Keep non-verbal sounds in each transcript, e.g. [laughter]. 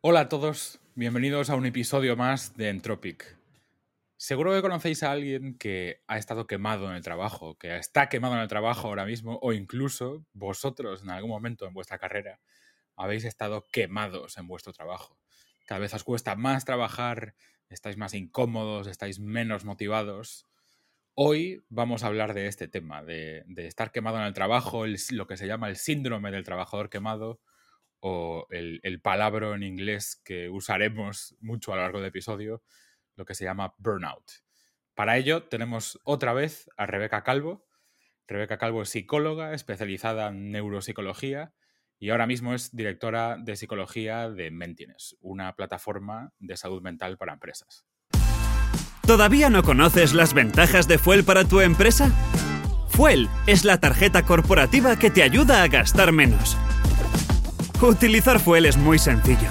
Hola a todos, bienvenidos a un episodio más de Entropic. Seguro que conocéis a alguien que ha estado quemado en el trabajo, que está quemado en el trabajo ahora mismo, o incluso vosotros en algún momento en vuestra carrera habéis estado quemados en vuestro trabajo. Cada vez os cuesta más trabajar, estáis más incómodos, estáis menos motivados. Hoy vamos a hablar de este tema, de, estar quemado en el trabajo, lo que se llama el síndrome del trabajador quemado o el, el palabra en inglés que usaremos mucho a lo largo del episodio, lo que se llama burnout. Para ello tenemos otra vez a Rebeca Calvo. Rebeca Calvo es psicóloga especializada en neuropsicología y ahora mismo es directora de psicología de Mentines, una plataforma de salud mental para empresas. ¿Todavía no conoces las ventajas de Fuel para tu empresa? Fuel es la tarjeta corporativa que te ayuda a gastar menos. Utilizar Fuel es muy sencillo.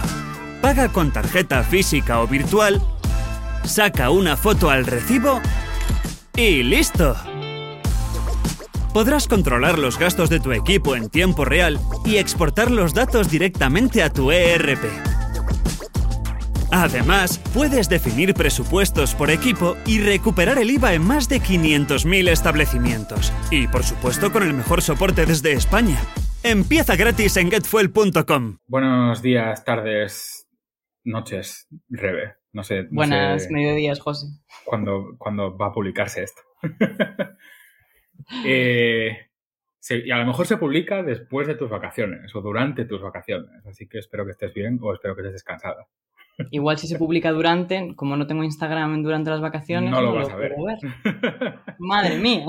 Paga con tarjeta física o virtual, saca una foto al recibo y listo podrás controlar los gastos de tu equipo en tiempo real y exportar los datos directamente a tu ERP. Además, puedes definir presupuestos por equipo y recuperar el IVA en más de 500.000 establecimientos. Y por supuesto con el mejor soporte desde España. Empieza gratis en getfuel.com. Buenos días, tardes, noches, Rebe. No sé. Buenas mediodías, José. ¿Cuándo, cuando va a publicarse esto? [laughs] Eh, y a lo mejor se publica después de tus vacaciones o durante tus vacaciones. Así que espero que estés bien o espero que estés descansada. Igual si se publica durante, como no tengo Instagram durante las vacaciones, no lo vas a ver. Madre mía.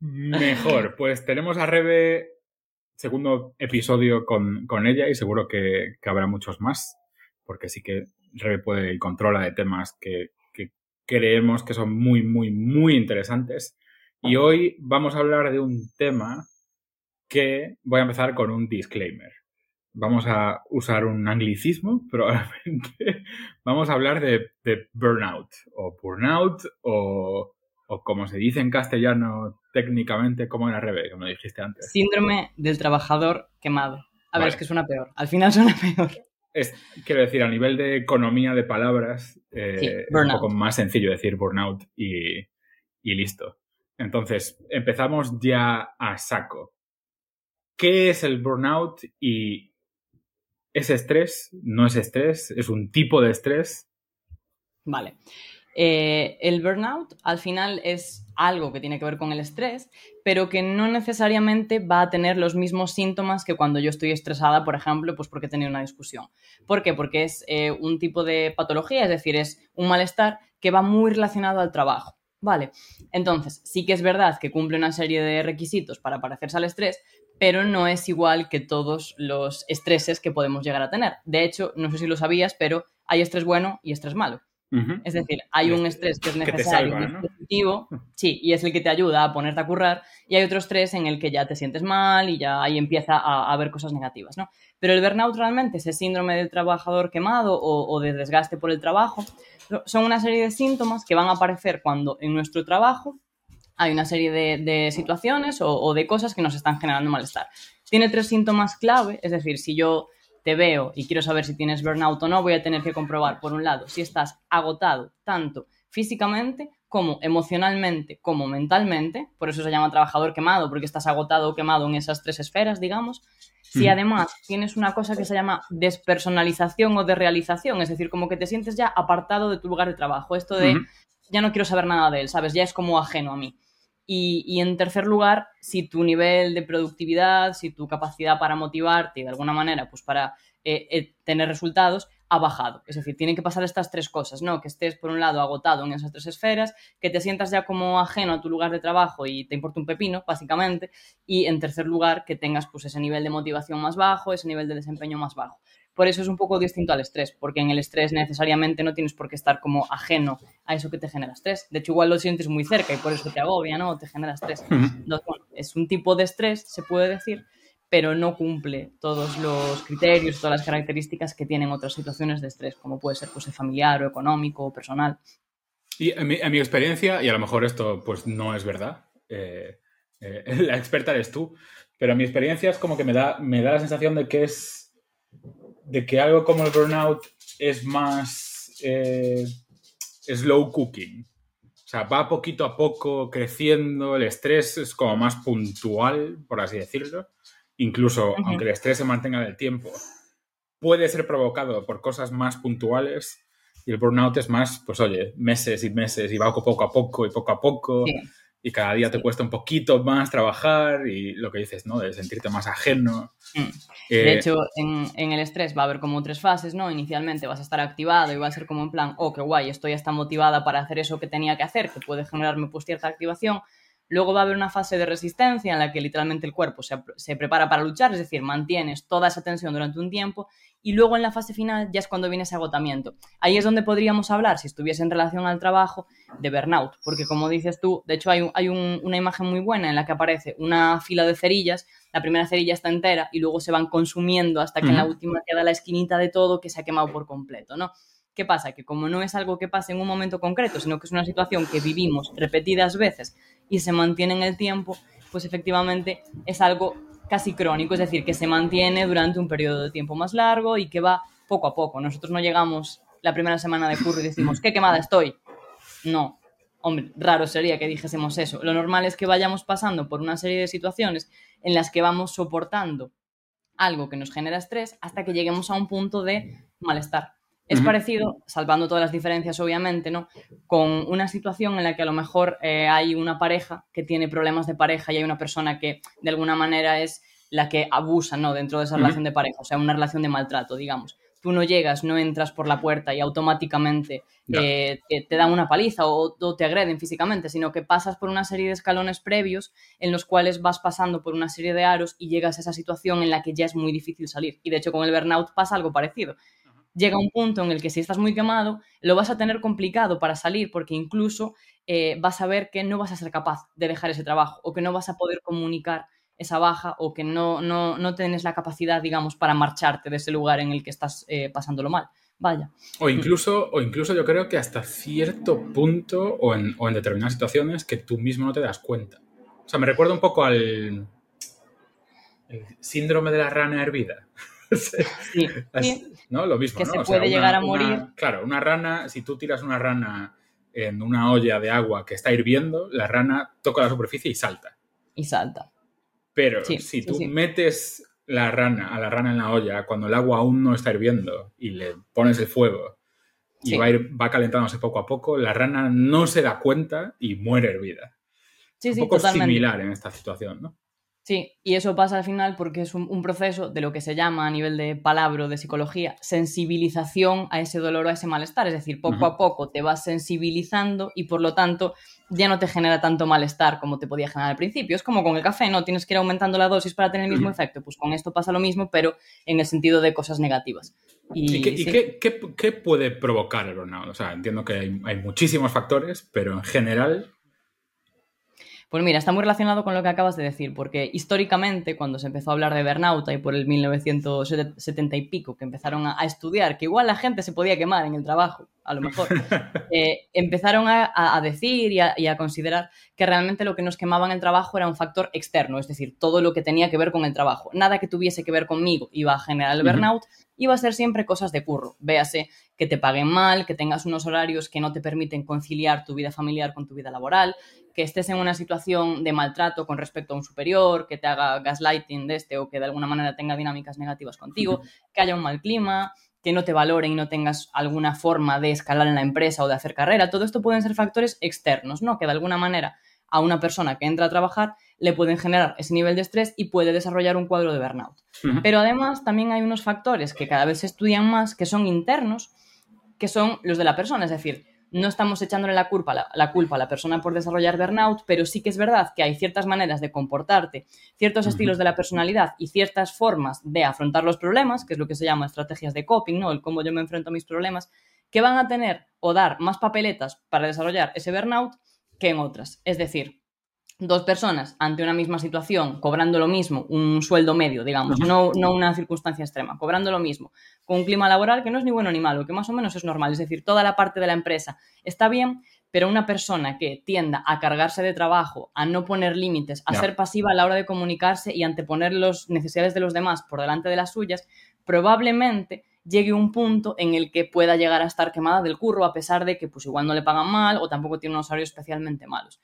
Mejor, pues tenemos a Rebe, segundo episodio con, ella y seguro que, habrá muchos más, porque sí que Rebe puede y controla de temas que, que creemos que son muy, muy, muy interesantes y hoy vamos a hablar de un tema que voy a empezar con un disclaimer. Vamos a usar un anglicismo, [laughs] probablemente. Vamos a hablar de, burnout, o burnout, o, como se dice en castellano técnicamente, como en revés, como dijiste antes. Síndrome del trabajador quemado. A ver, es que suena peor. Al final [laughs] suena peor. Es, quiero decir, a nivel de economía de palabras, eh, es un poco más sencillo decir burnout y, y listo. Entonces, empezamos ya a saco. ¿Qué es el burnout y es estrés? ¿No es estrés? ¿Es un tipo de estrés? Vale. Eh, el burnout al final es algo que tiene que ver con el estrés, pero que no necesariamente va a tener los mismos síntomas que cuando yo estoy estresada, por ejemplo, pues porque he tenido una discusión. ¿Por qué? Porque es eh, un tipo de patología, es decir, es un malestar que va muy relacionado al trabajo. Vale, entonces sí que es verdad que cumple una serie de requisitos para parecerse al estrés, pero no es igual que todos los estreses que podemos llegar a tener. De hecho, no sé si lo sabías, pero hay estrés bueno y estrés malo. Es decir, hay un estrés que es necesario y positivo, [laughs] sí, y es el que te ayuda a ponerte a currar, y hay otro estrés en el que ya te sientes mal y ya ahí empieza a, haber cosas negativas, ¿no? Pero el burnout realmente, ese síndrome del trabajador quemado o de desgaste por el trabajo, son una serie de síntomas que van a aparecer cuando en nuestro trabajo hay una serie de, situaciones o, de cosas que nos están generando malestar. Tiene tres síntomas clave, es decir, si yo te veo y quiero saber si tienes burnout o no, voy a tener que comprobar, por un lado, si estás agotado tanto físicamente como emocionalmente como mentalmente, por eso se llama trabajador quemado, porque estás agotado o quemado en esas tres esferas, digamos, si además tienes una cosa que se llama despersonalización o de realización, es decir, como que te sientes ya apartado de tu lugar de trabajo, esto de ya no quiero saber nada de él, ¿sabes? Ya es como ajeno a mí. Y, en tercer lugar, si tu nivel de productividad, si tu capacidad para motivarte y de alguna manera, pues para eh, eh, tener resultados, ha bajado. Es decir, tienen que pasar estas tres cosas, ¿no? Que estés, por un lado, agotado en esas tres esferas, que te sientas ya como ajeno a tu lugar de trabajo y te importa un pepino, básicamente, y en tercer lugar, que tengas pues ese nivel de motivación más bajo, ese nivel de desempeño más bajo. Por eso es un poco distinto al estrés, porque en el estrés necesariamente no tienes por qué estar como ajeno a eso que te genera estrés. De hecho, igual lo sientes muy cerca y por eso te agobia, ¿no? te genera estrés. es un tipo de estrés, se puede decir, pero no cumple todos los criterios, todas las características que tienen otras situaciones de estrés, como puede ser pues, familiar o económico o personal. Y en mi, experiencia, y a lo mejor esto pues no es verdad, eh, eh, [laughs] la experta eres tú, pero mi experiencia es como que me da, me da la sensación de que es, de que algo como el burnout es más eh, slow cooking. O sea, va poquito a poco creciendo, el estrés es como más puntual, por así decirlo. Incluso, aunque el estrés se mantenga en el tiempo, puede ser provocado por cosas más puntuales y el burnout es más, pues oye, meses y meses y va poco a poco y poco a poco y cada día te cuesta un poquito más trabajar y lo que dices, ¿no? De sentirte más ajeno. Mm. de eh, hecho, en, el estrés va a haber como tres fases, ¿no? Inicialmente vas a estar activado y va a ser como en plan, oh, qué guay, estoy hasta motivada para hacer eso que tenía que hacer, que puede generarme pues cierta activación. Luego va a haber una fase de resistencia en la que literalmente el cuerpo se, se prepara para luchar, es decir, mantienes toda esa tensión durante un tiempo y luego en la fase final ya es cuando viene ese agotamiento. Ahí es donde podríamos hablar, si estuviese en relación al trabajo, de burnout, porque como dices tú, de hecho hay, hay una imagen muy buena en la que aparece una fila de cerillas, la primera cerilla está entera y luego se van consumiendo hasta que en la última queda la esquinita de todo que se ha quemado por completo, ¿no? ¿Qué pasa? Que como no es algo que pase en un momento concreto, sino que es una situación que vivimos repetidas veces y se mantiene en el tiempo, pues efectivamente es algo casi crónico, es decir, que se mantiene durante un periodo de tiempo más largo y que va poco a poco. Nosotros no llegamos la primera semana de curro y decimos, qué quemada estoy. No, hombre, raro sería que dijésemos eso. Lo normal es que vayamos pasando por una serie de situaciones en las que vamos soportando algo que nos genera estrés hasta que lleguemos a un punto de malestar. Es parecido, salvando todas las diferencias obviamente, ¿no? Con una situación en la que a lo mejor eh, hay una pareja que tiene problemas de pareja y hay una persona que de alguna manera es la que abusa, ¿no? Dentro de esa relación de pareja, o sea, una relación de maltrato, digamos. Tú no llegas, no entras por la puerta y automáticamente eh, te, dan una paliza o, o, te agreden físicamente, sino que pasas por una serie de escalones previos en los cuales vas pasando por una serie de aros y llegas a esa situación en la que ya es muy difícil salir. Y de hecho con el burnout pasa algo parecido llega un punto en el que si estás muy quemado, lo vas a tener complicado para salir porque incluso eh, vas a ver que no vas a ser capaz de dejar ese trabajo o que no vas a poder comunicar esa baja o que no, no, no tienes la capacidad, digamos, para marcharte de ese lugar en el que estás eh, pasándolo mal. Vaya. O incluso, o incluso yo creo que hasta cierto punto o en, o en determinadas situaciones que tú mismo no te das cuenta. O sea, me recuerda un poco al síndrome de la rana hervida. [laughs] sí, ¿no? Lo mismo, que se puede llegar a morir. claro, una rana, si tú tiras una rana en una olla de agua que está hirviendo, la rana toca la superficie y salta. Y salta. Pero si tú metes la rana, a la rana en la olla, cuando el agua aún no está hirviendo y le pones el fuego y va, a ir, va calentándose poco a poco, la rana no se da cuenta y muere hervida. Sí, un poco similar en esta situación, ¿no? Sí, y eso pasa al final porque es un, proceso de lo que se llama a nivel de palabra de psicología sensibilización a ese dolor o a ese malestar. Es decir, poco a poco te vas sensibilizando y por lo tanto ya no te genera tanto malestar como te podía generar al principio. Es como con el café, ¿no? Tienes que ir aumentando la dosis para tener el mismo efecto. Pues con esto pasa lo mismo, pero en el sentido de cosas negativas. ¿Y, qué, puede provocar el burnout? O sea, entiendo que hay muchísimos factores, pero en general, pues mira, está muy relacionado con lo que acabas de decir, porque históricamente, cuando se empezó a hablar de burnout y por el 1970 y pico, que empezaron a, estudiar que igual la gente se podía quemar en el trabajo, a lo mejor, [laughs] eh, empezaron a, decir y, y a, considerar que realmente lo que nos quemaba en el trabajo era un factor externo, es decir, todo lo que tenía que ver con el trabajo. Nada que tuviese que ver conmigo iba a generar el burnout, iba a ser siempre cosas de curro. Véase que te paguen mal, que tengas unos horarios que no te permiten conciliar tu vida familiar con tu vida laboral, que estés en una situación de maltrato con respecto a un superior, que te haga gaslighting de este o que de alguna manera tenga dinámicas negativas contigo, que haya un mal clima, que no te valoren y no tengas alguna forma de escalar en la empresa o de hacer carrera. Todo esto pueden ser factores externos, ¿no? Que de alguna manera a una persona que entra a trabajar le pueden generar ese nivel de estrés y puede desarrollar un cuadro de burnout. Pero además también hay unos factores que cada vez se estudian más, que son internos, que son los de la persona, es decir, no estamos echándole la culpa, la, culpa a la persona por desarrollar burnout, pero sí que es verdad que hay ciertas maneras de comportarte, ciertos estilos de la personalidad y ciertas formas de afrontar los problemas, que es lo que se llama estrategias de coping, ¿no? El cómo yo me enfrento a mis problemas, que van a tener o dar más papeletas para desarrollar ese burnout que en otras. Es decir, dos personas ante una misma situación, cobrando lo mismo, un sueldo medio, digamos, no, no una circunstancia extrema, cobrando lo mismo, con un clima laboral que no es ni bueno ni malo, que más o menos es normal, es decir, toda la parte de la empresa está bien, pero una persona que tienda a cargarse de trabajo, a no poner límites, a ser pasiva a la hora de comunicarse y anteponer las necesidades de los demás por delante de las suyas, probablemente llegue un punto en el que pueda llegar a estar quemada del curro a pesar de que pues igual no le pagan mal o tampoco tiene unos horarios especialmente malos.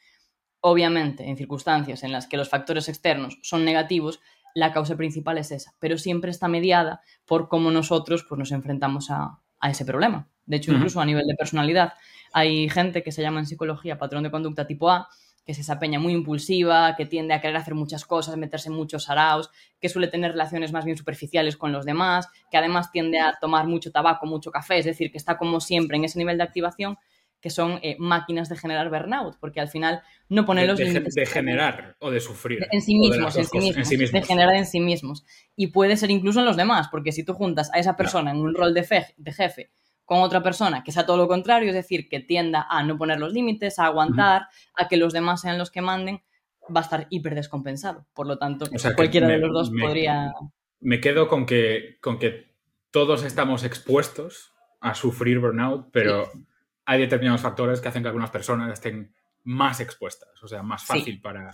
Obviamente, en circunstancias en las que los factores externos son negativos, la causa principal es esa, pero siempre está mediada por cómo nosotros pues, nos enfrentamos a, ese problema. De hecho, incluso a nivel de personalidad, hay gente que se llama en psicología patrón de conducta tipo A, que es esa peña muy impulsiva, que tiende a querer hacer muchas cosas, meterse en muchos araos, que suele tener relaciones más bien superficiales con los demás, que además tiende a tomar mucho tabaco, mucho café, es decir, que está como siempre en ese nivel de activación que son eh, máquinas de generar burnout, porque al final no pone los límites. De generar o de sufrir. en, sí mismos, en, sí mismos, De generar en sí mismos. Y puede ser incluso en los demás, porque si tú juntas a esa persona en un rol de, de jefe con otra persona que sea todo lo contrario, es decir, que tienda a no poner los límites, a aguantar, a que los demás sean los que manden, va a estar hiper descompensado. Por lo tanto, cualquiera de los dos podría... Me quedo con que, con que todos estamos expuestos a sufrir burnout, pero hay determinados factores que hacen que algunas personas estén más expuestas, o sea, más fácil para,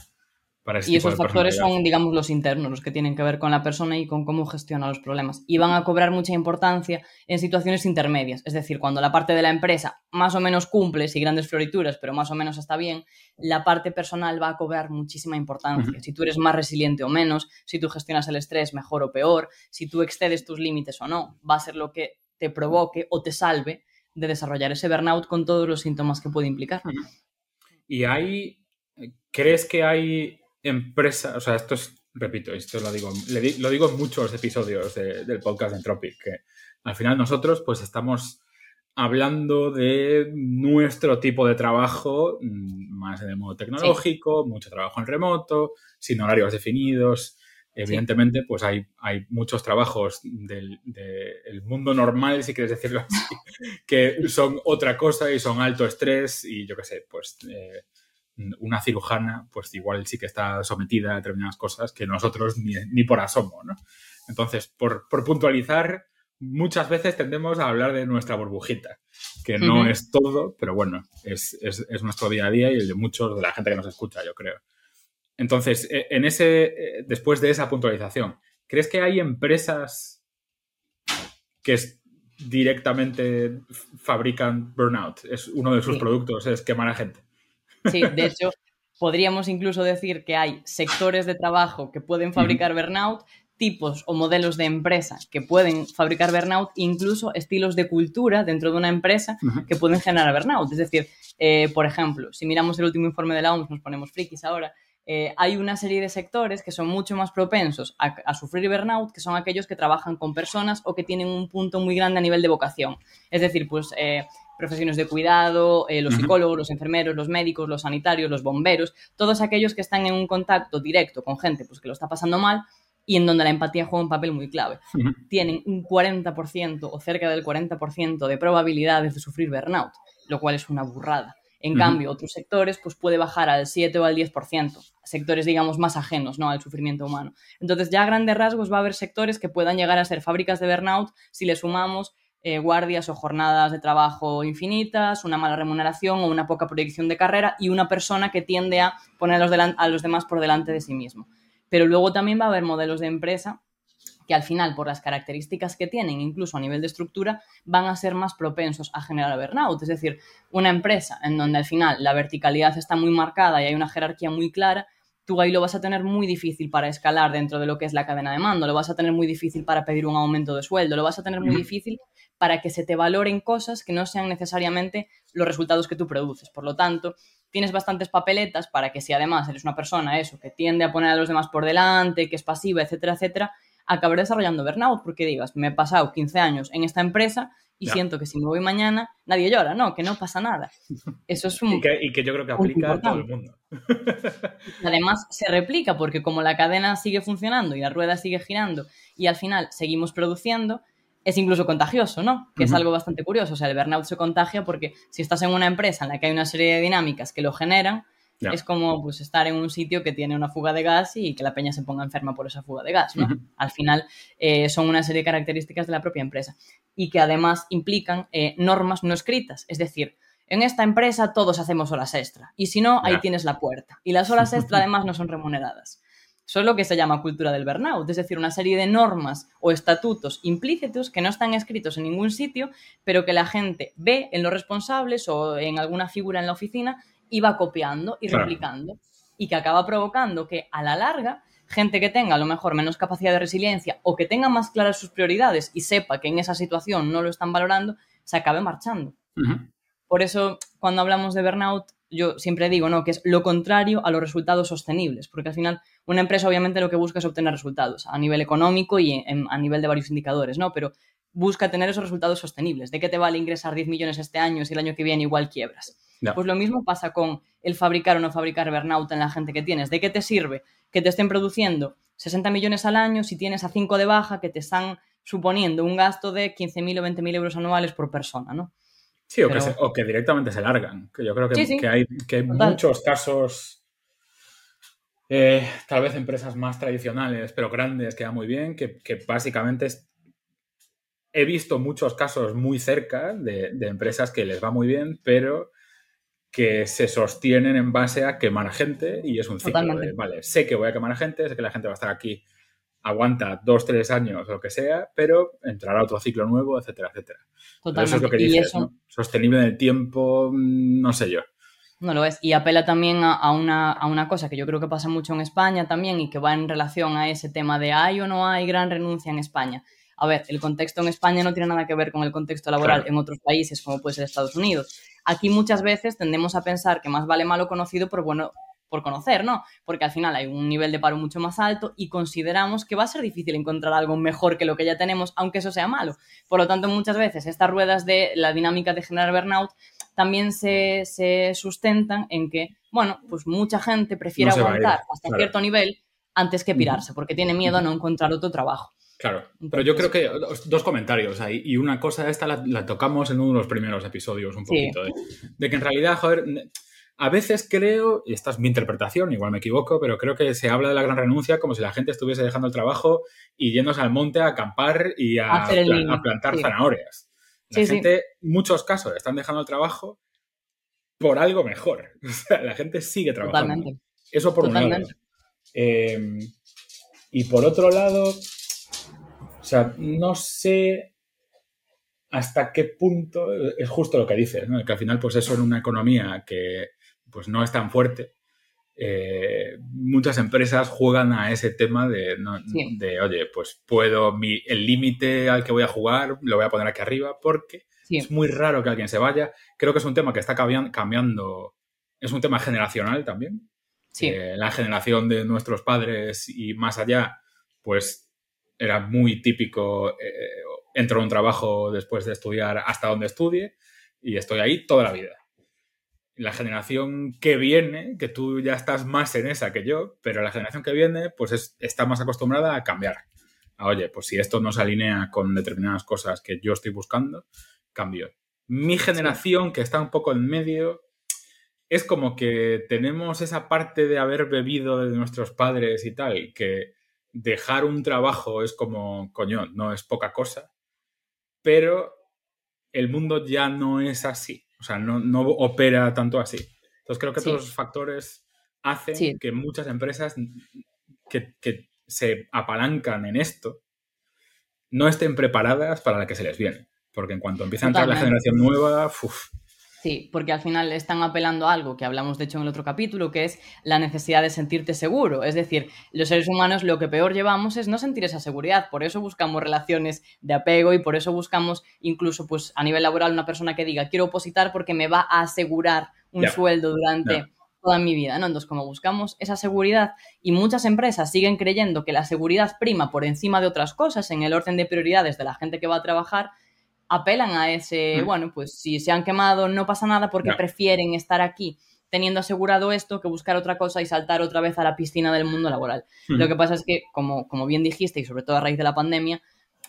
para Y esos factores son, digamos, los internos, los que tienen que ver con la persona y con cómo gestiona los problemas. Y van a cobrar mucha importancia en situaciones intermedias, es decir, cuando la parte de la empresa más o menos cumple, si grandes florituras, pero más o menos está bien, la parte personal va a cobrar muchísima importancia. Si tú eres más resiliente o menos, si tú gestionas el estrés mejor o peor, si tú excedes tus límites o no, va a ser lo que te provoque o te salve de desarrollar ese burnout con todos los síntomas que puede implicar. Y hay, ¿crees que hay empresas, o sea, esto es, repito, esto lo digo, lo digo en muchos episodios del podcast de Entropic, que al final nosotros pues estamos hablando de nuestro tipo de trabajo, mm, más en el modo tecnológico, mucho trabajo en remoto, sin horarios definidos, Evidentemente, pues hay, hay muchos trabajos del, mundo normal, si quieres decirlo así, [laughs] que son otra cosa y son alto estrés y yo qué sé, pues eh, una cirujana, pues igual sí que está sometida a determinadas cosas que nosotros ni, por asomo, ¿no? Entonces, por, puntualizar, muchas veces tendemos a hablar de nuestra burbujita, que no es todo, pero bueno, es, es nuestro día a día y el de muchos de la gente que nos escucha, yo creo. Entonces, e, en ese, eh, después de esa puntualización, ¿crees que hay empresas que directamente fabrican burnout? Es uno de sus productos, es quemar a gente. Sí, de hecho, podríamos incluso decir que hay sectores de trabajo que pueden fabricar burnout, tipos o modelos de empresa que pueden fabricar burnout, incluso estilos de cultura dentro de una empresa que pueden generar burnout. Es decir, eh, por ejemplo, si miramos el último informe de la OMS, nos ponemos frikis ahora, eh, hay una serie de sectores que son mucho más propensos a, sufrir burnout, que son aquellos que trabajan con personas o que tienen un punto muy grande a nivel de vocación. Es decir, pues eh, profesiones de cuidado, eh, los psicólogos, los enfermeros, los médicos, los sanitarios, los bomberos, todos aquellos que están en un contacto directo con gente pues, que lo está pasando mal y en donde la empatía juega un papel muy clave. Tienen un 40% o cerca del 40% de probabilidades de sufrir burnout, lo cual es una burrada. En cambio, otros sectores pues puede bajar al 7 o al 10%, sectores digamos más ajenos ¿no? al sufrimiento humano. Entonces ya a grandes rasgos va a haber sectores que puedan llegar a ser fábricas de burnout si le sumamos eh, guardias o jornadas de trabajo infinitas, una mala remuneración o una poca proyección de carrera y una persona que tiende a poner a los, a los demás por delante de sí mismo. Pero luego también va a haber modelos de empresa que al final, por las características que tienen, incluso a nivel de estructura, van a ser más propensos a generar burnout. Es decir, una empresa en donde al final la verticalidad está muy marcada y hay una jerarquía muy clara, tú ahí lo vas a tener muy difícil para escalar dentro de lo que es la cadena de mando, lo vas a tener muy difícil para pedir un aumento de sueldo, lo vas a tener muy difícil para que se te valoren cosas que no sean necesariamente los resultados que tú produces. Por lo tanto, tienes bastantes papeletas para que si además eres una persona eso, que tiende a poner a los demás por delante, que es pasiva, etcétera, etcétera, acabar desarrollando burnout, porque digas, me he pasado 15 años en esta empresa y siento que si me voy mañana nadie llora, no, que no pasa nada. Eso es un... [laughs] y, que, yo creo que aplica a todo el mundo. [laughs] Además, se replica porque como la cadena sigue funcionando y la rueda sigue girando y al final seguimos produciendo, es incluso contagioso, ¿no? Que es algo bastante curioso. O sea, el burnout se contagia porque si estás en una empresa en la que hay una serie de dinámicas que lo generan, Es como pues, estar en un sitio que tiene una fuga de gas y que la peña se ponga enferma por esa fuga de gas. ¿no? Al final eh, son una serie de características de la propia empresa y que además implican eh, normas no escritas. Es decir, en esta empresa todos hacemos horas extra y si no, ahí tienes la puerta. Y las horas extra [laughs] además no son remuneradas. Eso es lo que se llama cultura del burnout, es decir, una serie de normas o estatutos implícitos que no están escritos en ningún sitio, pero que la gente ve en los responsables o en alguna figura en la oficina y va copiando y replicando. Y que acaba provocando que a la larga, gente que tenga a lo mejor menos capacidad de resiliencia o que tenga más claras sus prioridades y sepa que en esa situación no lo están valorando, se acabe marchando. Por eso, cuando hablamos de burnout, yo siempre digo, ¿no? Que es lo contrario a los resultados sostenibles, porque al final una empresa obviamente lo que busca es obtener resultados a nivel económico y a nivel de varios indicadores, ¿no? Pero busca tener esos resultados sostenibles. ¿De qué te vale ingresar 10 millones este año si el año que viene igual quiebras? Pues lo mismo pasa con el fabricar o no fabricar burnout en la gente que tienes. ¿De qué te sirve que te estén produciendo 60 millones al año si tienes a 5 de baja que te están suponiendo un gasto de 15.000 o 20.000 euros anuales por persona, ¿no? Sí, o, que, directamente se largan. Que yo creo que, hay, que muchos casos, eh, tal vez empresas más tradicionales, pero grandes, que van muy bien, que, básicamente he visto muchos casos muy cerca de, empresas que les va muy bien, pero que se sostienen en base a quemar gente y es un ciclo de, vale, sé que voy a quemar a gente, sé que la gente va a estar aquí, aguanta dos, tres años, lo que sea, pero entrará otro ciclo nuevo, etcétera, etcétera. Totalmente. Eso es lo que dices, Sostenible en el tiempo, mm, no sé yo. No lo es. Y apela también a, una, a, una, cosa que yo creo que pasa mucho en España también y que va en relación a ese tema de hay o no hay gran renuncia en España. A ver, el contexto en España no tiene nada que ver con el contexto laboral en otros países, como puede ser Estados Unidos. Aquí muchas veces tendemos a pensar que más vale malo conocido por bueno por conocer, ¿no? Porque al final hay un nivel de paro mucho más alto y consideramos que va a ser difícil encontrar algo mejor que lo que ya tenemos, aunque eso sea malo. Por lo tanto, muchas veces estas ruedas de la dinámica de generar burnout también se, sustentan en que, bueno, pues mucha gente prefiere aguantar hasta cierto nivel antes que pirarse, porque tiene miedo a no encontrar otro trabajo. Claro, pero yo creo que dos comentarios ahí. Y una cosa, esta la, tocamos en uno de los primeros episodios, un poquito, de, que en realidad, joder, a veces creo, y esta es mi interpretación, igual me equivoco, pero creo que se habla de la gran renuncia como si la gente estuviese dejando el trabajo y yéndose al monte a acampar y a, plantar zanahorias. La gente, en muchos casos, están dejando el trabajo por algo mejor. [laughs] O sea, la gente sigue trabajando. Totalmente. Eso por un lado. Eh, y por otro lado, o sea, no sé hasta qué punto es justo lo que dices, ¿no? Que al final, pues eso en una economía que pues no es tan fuerte, eh, muchas empresas juegan a ese tema de, de oye, pues puedo, el límite al que voy a jugar lo voy a poner aquí arriba porque es muy raro que alguien se vaya. Creo que es un tema que está cambiando, es un tema generacional también. Eh, la generación de nuestros padres y más allá, pues era muy típico, eh, entro en un trabajo después de estudiar hasta donde estudie y estoy ahí toda la vida. La generación que viene, que tú ya estás más en esa que yo, pero la generación que viene, pues está más acostumbrada a cambiar. oye, pues si esto no se alinea con determinadas cosas que yo estoy buscando, cambio. Mi generación, que está un poco en medio, es como que tenemos esa parte de haber bebido de nuestros padres y tal, que dejar un trabajo es como, coño, no es poca cosa, pero el mundo ya no es así, o sea, no, opera tanto así. Entonces creo que todos los factores hacen que muchas empresas que, se apalancan en esto no estén preparadas para la que se les viene. Porque en cuanto empieza a entrar la generación nueva, uf, Sí, porque al final están apelando a algo que hablamos de hecho en el otro capítulo, que es la necesidad de sentirte seguro. Es decir, los seres humanos lo que peor llevamos es no sentir esa seguridad. Por eso buscamos relaciones de apego y por eso buscamos incluso pues a nivel laboral una persona que diga quiero opositar porque me va a asegurar un sueldo durante toda mi vida. ¿no? Entonces, como buscamos esa seguridad y muchas empresas siguen creyendo que la seguridad prima por encima de otras cosas en el orden de prioridades de la gente que va a trabajar, apelan a ese, mm. bueno, pues si se han quemado no pasa nada porque prefieren estar aquí teniendo asegurado esto que buscar otra cosa y saltar otra vez a la piscina del mundo laboral. Mm. Lo que pasa es que, como, como bien dijiste, y sobre todo a raíz de la pandemia,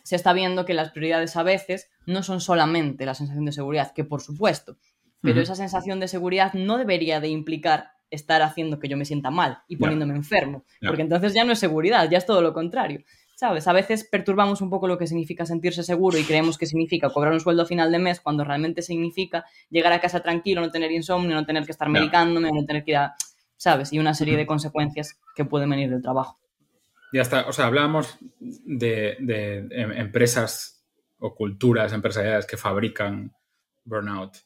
se está viendo que las prioridades a veces no son solamente la sensación de seguridad, que por supuesto, pero esa sensación de seguridad no debería de implicar estar haciendo que yo me sienta mal y poniéndome enfermo, porque entonces ya no es seguridad, ya es todo lo contrario. ¿Sabes? A veces perturbamos un poco lo que significa sentirse seguro y creemos que significa cobrar un sueldo a final de mes cuando realmente significa llegar a casa tranquilo, no tener insomnio, no tener que estar medicándome, no tener que ir a, ¿sabes? Y una serie de consecuencias que pueden venir del trabajo. Ya está, o sea, hablábamos de, de em, empresas o culturas empresariales que fabrican burnout.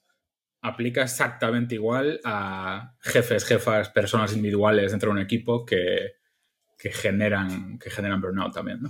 Aplica exactamente igual a jefes, jefas, personas individuales dentro de un equipo que, que generan, que generan burnout también, ¿no?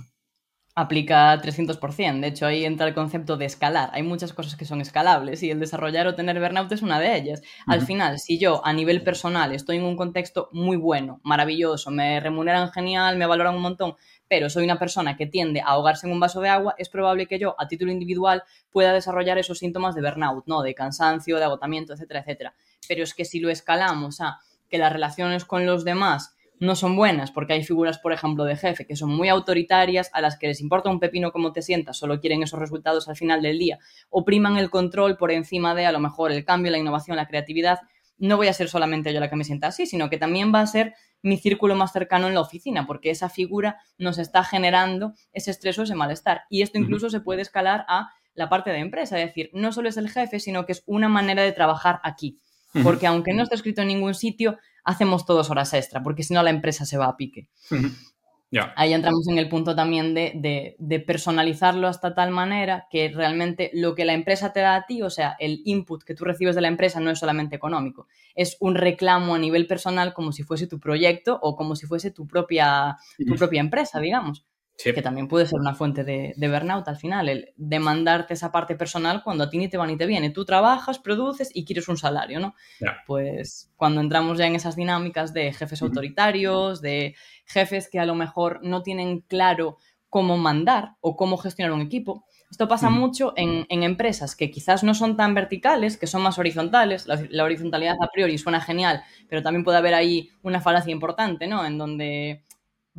Aplica 300%. De hecho, ahí entra el concepto de escalar. Hay muchas cosas que son escalables y el desarrollar o tener burnout es una de ellas. Al final, si yo a nivel personal estoy en un contexto muy bueno, maravilloso, me remuneran genial, me valoran un montón, pero soy una persona que tiende a ahogarse en un vaso de agua, es probable que yo, a título individual, pueda desarrollar esos síntomas de burnout, ¿no? De cansancio, de agotamiento, etcétera, etcétera. Pero es que si lo escalamos a que las relaciones con los demás no son buenas porque hay figuras, por ejemplo, de jefe que son muy autoritarias, a las que les importa un pepino cómo te sientas, solo quieren esos resultados al final del día, opriman el control por encima de a lo mejor el cambio, la innovación, la creatividad. No voy a ser solamente yo la que me sienta así, sino que también va a ser mi círculo más cercano en la oficina, porque esa figura nos está generando ese estrés o ese malestar. Y esto incluso se puede escalar a la parte de empresa, es decir, no solo es el jefe, sino que es una manera de trabajar aquí. Porque aunque no está escrito en ningún sitio, hacemos todos horas extra, porque si no la empresa se va a pique. Ahí entramos en el punto también de, de, personalizarlo hasta tal manera que realmente lo que la empresa te da a ti, o sea, el input que tú recibes de la empresa no es solamente económico, es un reclamo a nivel personal como si fuese tu proyecto o como si fuese tu propia, tu propia empresa, digamos que también puede ser una fuente de, burnout al final, el demandarte esa parte personal cuando a ti ni te va ni te viene. Tú trabajas, produces y quieres un salario, ¿no? Pues cuando entramos ya en esas dinámicas de jefes autoritarios, de jefes que a lo mejor no tienen claro cómo mandar o cómo gestionar un equipo. Esto pasa mucho en, empresas que quizás no son tan verticales, que son más horizontales. La, la, horizontalidad a priori suena genial, pero también puede haber ahí una falacia importante, ¿no? En donde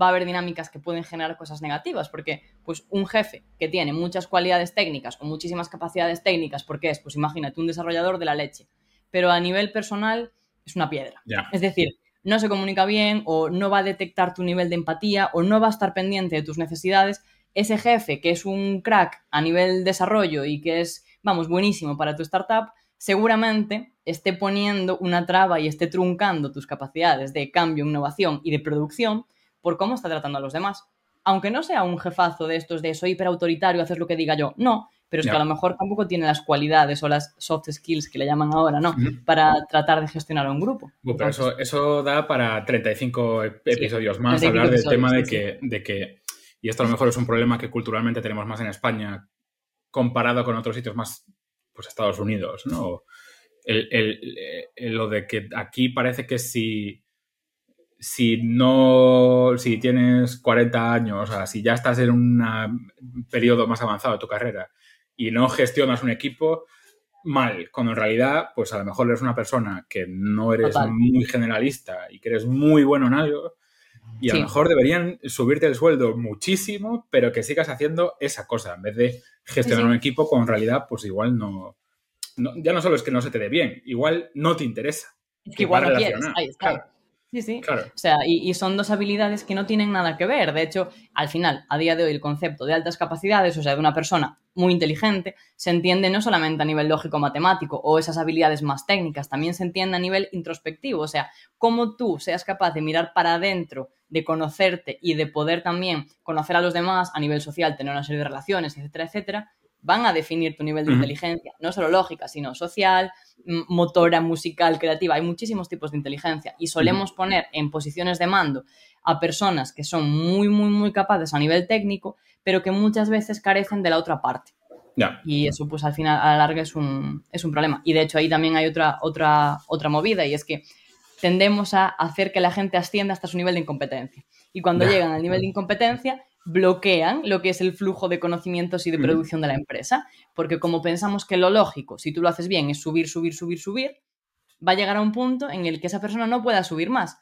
va a haber dinámicas que pueden generar cosas negativas, porque pues un jefe que tiene muchas cualidades técnicas o muchísimas capacidades técnicas, porque es, pues imagínate, un desarrollador de la leche, pero a nivel personal es una piedra. Es decir, no se comunica bien o no va a detectar tu nivel de empatía o no va a estar pendiente de tus necesidades, ese jefe que es un crack a nivel desarrollo y que es, vamos, buenísimo para tu startup, seguramente esté poniendo una traba y esté truncando tus capacidades de cambio, innovación y de producción por cómo está tratando a los demás. Aunque no sea un jefazo de estos de soy hiperautoritario, haces lo que diga yo, no, pero es que a lo mejor tampoco tiene las cualidades o las soft skills que le llaman ahora, ¿no? Para tratar de gestionar a un grupo. pero eso, eso da para 35 episodios más, hablar del tema de que, de que, y esto a lo mejor es un problema que culturalmente tenemos más en España comparado con otros sitios más, pues Estados Unidos, ¿no? lo de que aquí parece que si si no, si tienes 40 años, o sea, si ya estás en un periodo más avanzado de tu carrera y no gestionas un equipo, mal, cuando en realidad, pues a lo mejor eres una persona que no eres muy generalista y que eres muy bueno en algo, y a lo mejor deberían subirte el sueldo muchísimo, pero que sigas haciendo esa cosa, en vez de gestionar un equipo cuando en realidad, pues igual no, Ya no solo es que no se te dé bien, igual no te interesa. Es que igual no quieres, ahí está. Sí, sí. O sea, y, son dos habilidades que no tienen nada que ver. De hecho, al final, a día de hoy, el concepto de altas capacidades, o sea, de una persona muy inteligente, se entiende no solamente a nivel lógico-matemático o esas habilidades más técnicas, también se entiende a nivel introspectivo. O sea, cómo tú seas capaz de mirar para adentro, de conocerte y de poder también conocer a los demás a nivel social, tener una serie de relaciones, etcétera, etcétera, van a definir tu nivel de inteligencia, no solo lógica, sino social, motora, musical, creativa. Hay muchísimos tipos de inteligencia y solemos poner en posiciones de mando a personas que son muy, muy, muy capaces a nivel técnico, pero que muchas veces carecen de la otra parte. Y eso, pues al final, a la larga, es un, es un problema. Y de hecho, ahí también hay otra, otra, otra movida, y es que tendemos a hacer que la gente ascienda hasta su nivel de incompetencia. Y cuando llegan al nivel de incompetencia, bloquean lo que es el flujo de conocimientos y de producción de la empresa, porque como pensamos que lo lógico, si tú lo haces bien, es subir, subir, subir, subir, va a llegar a un punto en el que esa persona no pueda subir más.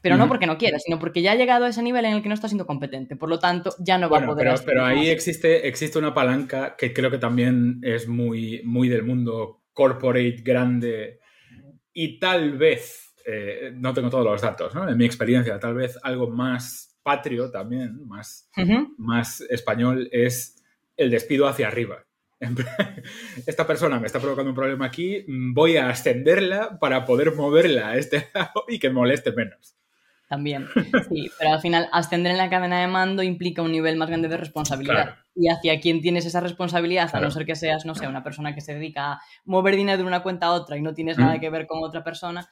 Pero no porque no quiera, sino porque ya ha llegado a ese nivel en el que no está siendo competente. Por lo tanto, ya no va a poder. Pero, pero ahí existe, existe una palanca que creo que también es muy, muy del mundo corporate grande y tal vez eh, no tengo todos los datos, ¿no? En mi experiencia, tal vez algo más patrio también, más, más español, es el despido hacia arriba. [laughs] Esta persona me está provocando un problema aquí, voy a ascenderla para poder moverla a este [laughs] lado y que moleste menos. También, sí, pero al final ascender en la cadena de mando implica un nivel más grande de responsabilidad. Y hacia quién tienes esa responsabilidad, a no ser que seas, no sé, una persona que se dedica a mover dinero de una cuenta a otra y no tienes nada que ver con otra persona,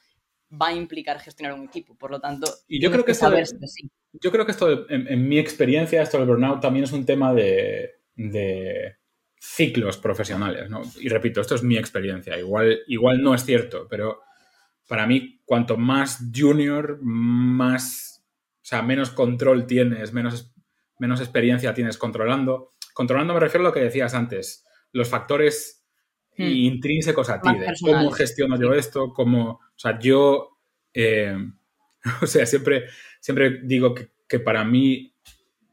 va a implicar gestionar un equipo. Por lo tanto, y yo creo que, saber sí. Yo creo que esto, en, mi experiencia, esto del burnout también es un tema de, de ciclos profesionales, ¿no? Y repito, esto es mi experiencia. Igual, igual no es cierto, pero para mí, cuanto más junior, más, o sea, menos control tienes, menos, menos experiencia tienes controlando. Controlando me refiero a lo que decías antes, los factores hmm. intrínsecos a ti, de cómo gestiono yo esto, cómo, o sea, yo, eh, [laughs] o sea, siempre, siempre digo que, para mí,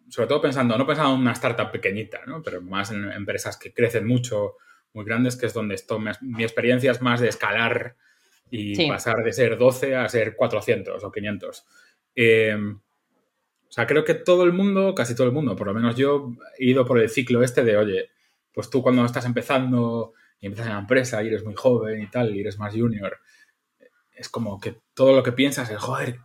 sobre todo pensando, no pensando en una startup pequeñita, ¿no? pero más en empresas que crecen mucho, muy grandes, que es donde esto, mi experiencia es más de escalar y pasar de ser 12 a ser 400 o 500. Em, o sea, creo que todo el mundo, casi todo el mundo, por lo menos yo, he ido por el ciclo este de, oye, pues tú cuando estás empezando y empiezas en la empresa y eres muy joven y tal, y eres más junior, es como que todo lo que piensas es, joder,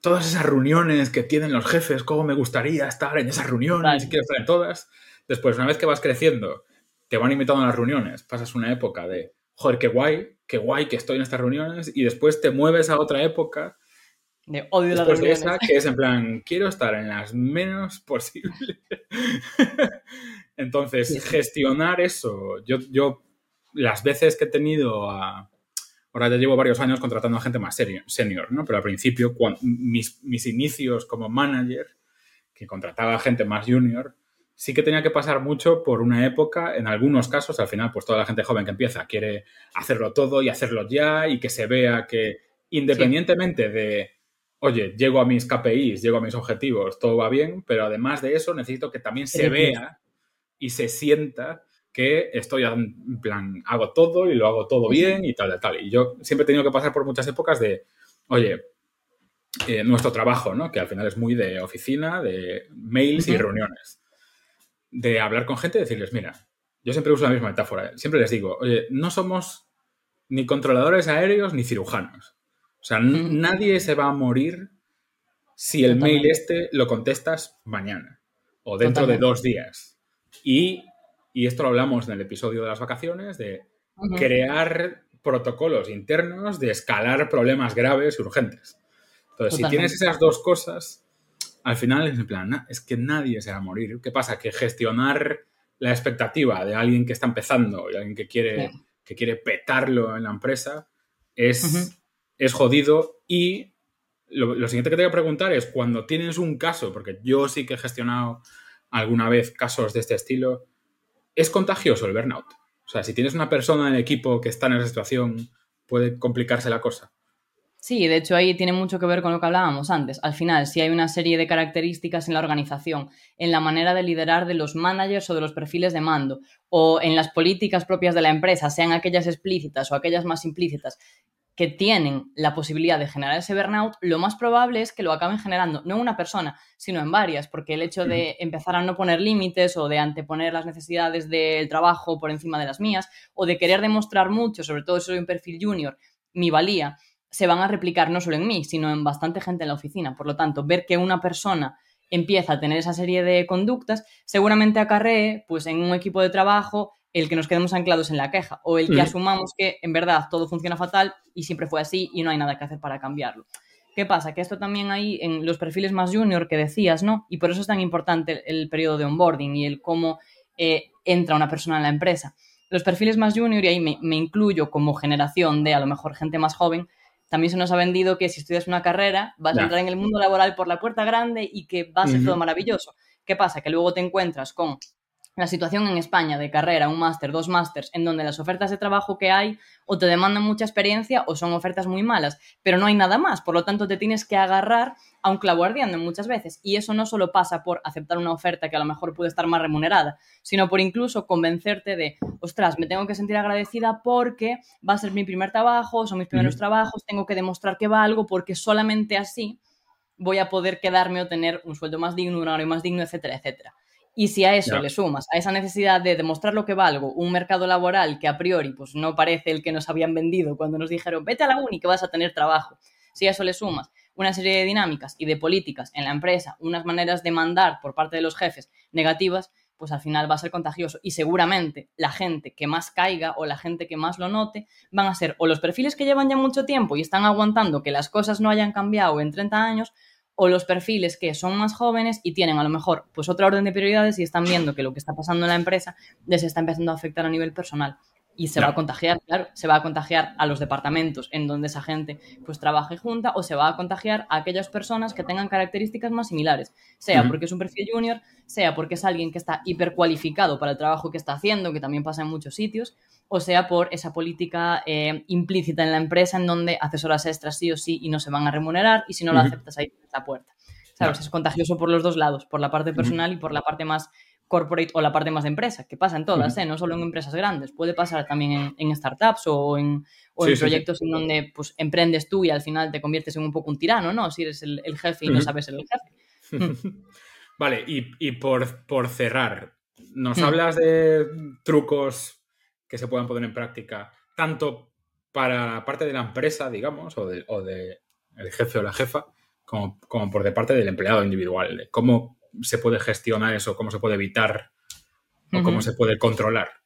todas esas reuniones que tienen los jefes, cómo me gustaría estar en esas reuniones y quiero estar en todas. Después, una vez que vas creciendo, te van invitando a las reuniones, pasas una época de, joder, qué guay, qué guay que estoy en estas reuniones y después te mueves a otra época de odio después de esa que es en plan, quiero estar en las menos posible. [laughs] Entonces, gestionar eso, yo, yo las veces que he tenido a... Ahora ya llevo varios años contratando a gente más senior, ¿no? Pero al principio, mis, mis inicios como manager, que contrataba a gente más junior, sí que tenía que pasar mucho por una época, en algunos casos, al final, pues toda la gente joven que empieza quiere hacerlo todo y hacerlo ya y que se vea que independientemente de, oye, llego a mis KPIs, llego a mis objetivos, todo va bien, pero además de eso necesito que también se vea y se sienta que estoy en plan, hago todo y lo hago todo bien y tal, tal, tal. Y yo siempre he tenido que pasar por muchas épocas de, oye, eh, nuestro trabajo, ¿no? Que al final es muy de oficina, de mails y reuniones de hablar con gente y decirles, mira, yo siempre uso la misma metáfora, siempre les digo, oye, no somos ni controladores aéreos ni cirujanos. O sea, nadie se va a morir si el mail este lo contestas mañana o dentro de dos días. Y, esto lo hablamos en el episodio de las vacaciones, de crear protocolos internos de escalar problemas graves y urgentes. Entonces, si tienes esas dos cosas, al final es en plan, es que nadie se va a morir. ¿Qué pasa? Que gestionar la expectativa de alguien que está empezando y alguien que quiere, que quiere petarlo en la empresa es, es jodido. Y lo, lo, siguiente que te voy a preguntar es, cuando tienes un caso, porque yo sí que he gestionado alguna vez casos de este estilo, ¿es contagioso el burnout? O sea, si tienes una persona en el equipo que está en esa situación, puede complicarse la cosa. Sí, de hecho ahí tiene mucho que ver con lo que hablábamos antes. Al final, si hay una serie de características en la organización, en la manera de liderar de los managers o de los perfiles de mando, o en las políticas propias de la empresa, sean aquellas explícitas o aquellas más implícitas, que tienen la posibilidad de generar ese burnout, lo más probable es que lo acaben generando no en una persona, sino en varias, porque el hecho de empezar a no poner límites o de anteponer las necesidades del trabajo por encima de las mías, o de querer demostrar mucho, sobre todo si soy un perfil junior, mi valía, se van a replicar no solo en mí, sino en bastante gente en la oficina. Por lo tanto, ver que una persona empieza a tener esa serie de conductas, seguramente acarree, pues en un equipo de trabajo, el que nos quedemos anclados en la queja o el que asumamos que en verdad todo funciona fatal y siempre fue así y no hay nada que hacer para cambiarlo. ¿Qué pasa? Que esto también hay en los perfiles más junior que decías, ¿no? Y por eso es tan importante el, periodo de onboarding y el cómo eh, entra una persona en la empresa. Los perfiles más junior, y ahí me, me incluyo como generación de a lo mejor gente más joven, también se nos ha vendido que si estudias una carrera vas a entrar en el mundo laboral por la puerta grande y que va a ser todo maravilloso. ¿Qué pasa? Que luego te encuentras con la situación en España de carrera, un máster, dos másters, en donde las ofertas de trabajo que hay o te demandan mucha experiencia o son ofertas muy malas, pero no hay nada más, por lo tanto te tienes que agarrar a un clavo ardiendo muchas veces. Y eso no solo pasa por aceptar una oferta que a lo mejor puede estar más remunerada, sino por incluso convencerte de, ostras, me tengo que sentir agradecida porque va a ser mi primer trabajo, son mis primeros trabajos, tengo que demostrar que valgo porque solamente así voy a poder quedarme o tener un sueldo más digno, un horario más digno, etcétera, etcétera. Y si a eso le sumas, a esa necesidad de demostrar lo que valgo, un mercado laboral que a priori pues, no parece el que nos habían vendido cuando nos dijeron, vete a la uni que vas a tener trabajo, si a eso le sumas una serie de dinámicas y de políticas en la empresa, unas maneras de mandar por parte de los jefes negativas, pues al final va a ser contagioso. Y seguramente la gente que más caiga o la gente que más lo note van a ser o los perfiles que llevan ya mucho tiempo y están aguantando que las cosas no hayan cambiado en 30 años, o los perfiles que son más jóvenes y tienen a lo mejor pues otra orden de prioridades y están viendo que lo que está pasando en la empresa les está empezando a afectar a nivel personal y se va a contagiar, claro, se va a contagiar a los departamentos en donde esa gente pues trabaje junta o se va a contagiar a aquellas personas que tengan características más similares, sea porque es un perfil junior, sea porque es alguien que está hipercualificado para el trabajo que está haciendo, que también pasa en muchos sitios, o sea por esa política eh, implícita en la empresa en donde haces horas extras sí o sí y no se van a remunerar y si no lo aceptas ahí la puerta. ¿Sabes? Es contagioso por los dos lados, por la parte personal y por la parte más corporate o la parte más de empresa, que pasa en todas, ¿eh? no solo en empresas grandes, puede pasar también en, startups o en, proyectos en donde pues, emprendes tú y al final te conviertes en un poco un tirano, ¿no? Si eres el, jefe y no sabes ser el jefe. [laughs] vale, y, por, por, cerrar, nos mm. hablas de trucos que se puedan poner en práctica, tanto para parte de la empresa, digamos, o de, o de el jefe o la jefa, como, como por de parte del empleado individual, cómo se puede gestionar eso, cómo se puede evitar o cómo se puede controlar.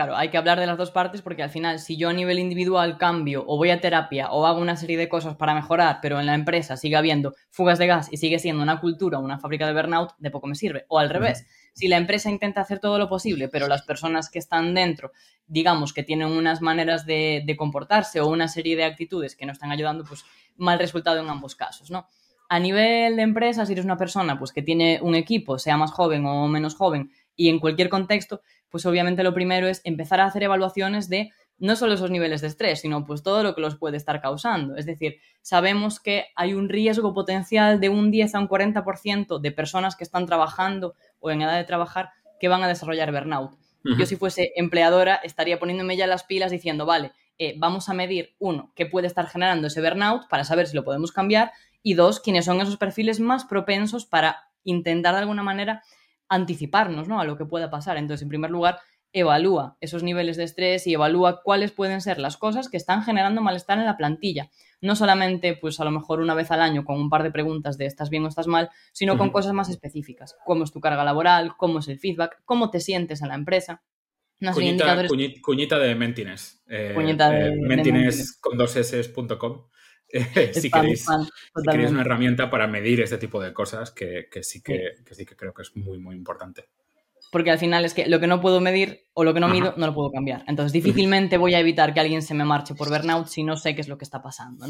Claro, hay que hablar de las dos partes porque al final, si yo a nivel individual cambio o voy a terapia o hago una serie de cosas para mejorar, pero en la empresa sigue habiendo fugas de gas y sigue siendo una cultura o una fábrica de burnout, de poco me sirve. O al revés, si la empresa intenta hacer todo lo posible, pero las personas que están dentro, digamos que tienen unas maneras de, de comportarse o una serie de actitudes que no están ayudando, pues mal resultado en ambos casos, ¿no? A nivel de empresa, si eres una persona pues, que tiene un equipo, sea más joven o menos joven, y en cualquier contexto, pues obviamente lo primero es empezar a hacer evaluaciones de no solo esos niveles de estrés, sino pues todo lo que los puede estar causando. Es decir, sabemos que hay un riesgo potencial de un 10 a un 40% de personas que están trabajando o en edad de trabajar que van a desarrollar burnout. Yo si fuese empleadora estaría poniéndome ya las pilas diciendo, vale, eh, vamos a medir, uno, qué puede estar generando ese burnout para saber si lo podemos cambiar y dos, quiénes son esos perfiles más propensos para intentar de alguna manera anticiparnos ¿no? a lo que pueda pasar. Entonces, en primer lugar, evalúa esos niveles de estrés y evalúa cuáles pueden ser las cosas que están generando malestar en la plantilla. No solamente, pues a lo mejor una vez al año con un par de preguntas de estás bien o estás mal, sino con cosas más específicas. ¿Cómo es tu carga laboral? ¿Cómo es el feedback? ¿Cómo te sientes en la empresa? cuñita, de Mentines. Eh, cuñita de, eh, con dos [laughs] si, queréis, una herramienta para medir este tipo de cosas que, sí que, sí. que creo que es muy, muy importante. Porque al final es que lo que no puedo medir o lo que no mido no lo puedo cambiar. Entonces difícilmente voy a evitar que alguien se me marche por burnout si no sé qué es lo que está pasando.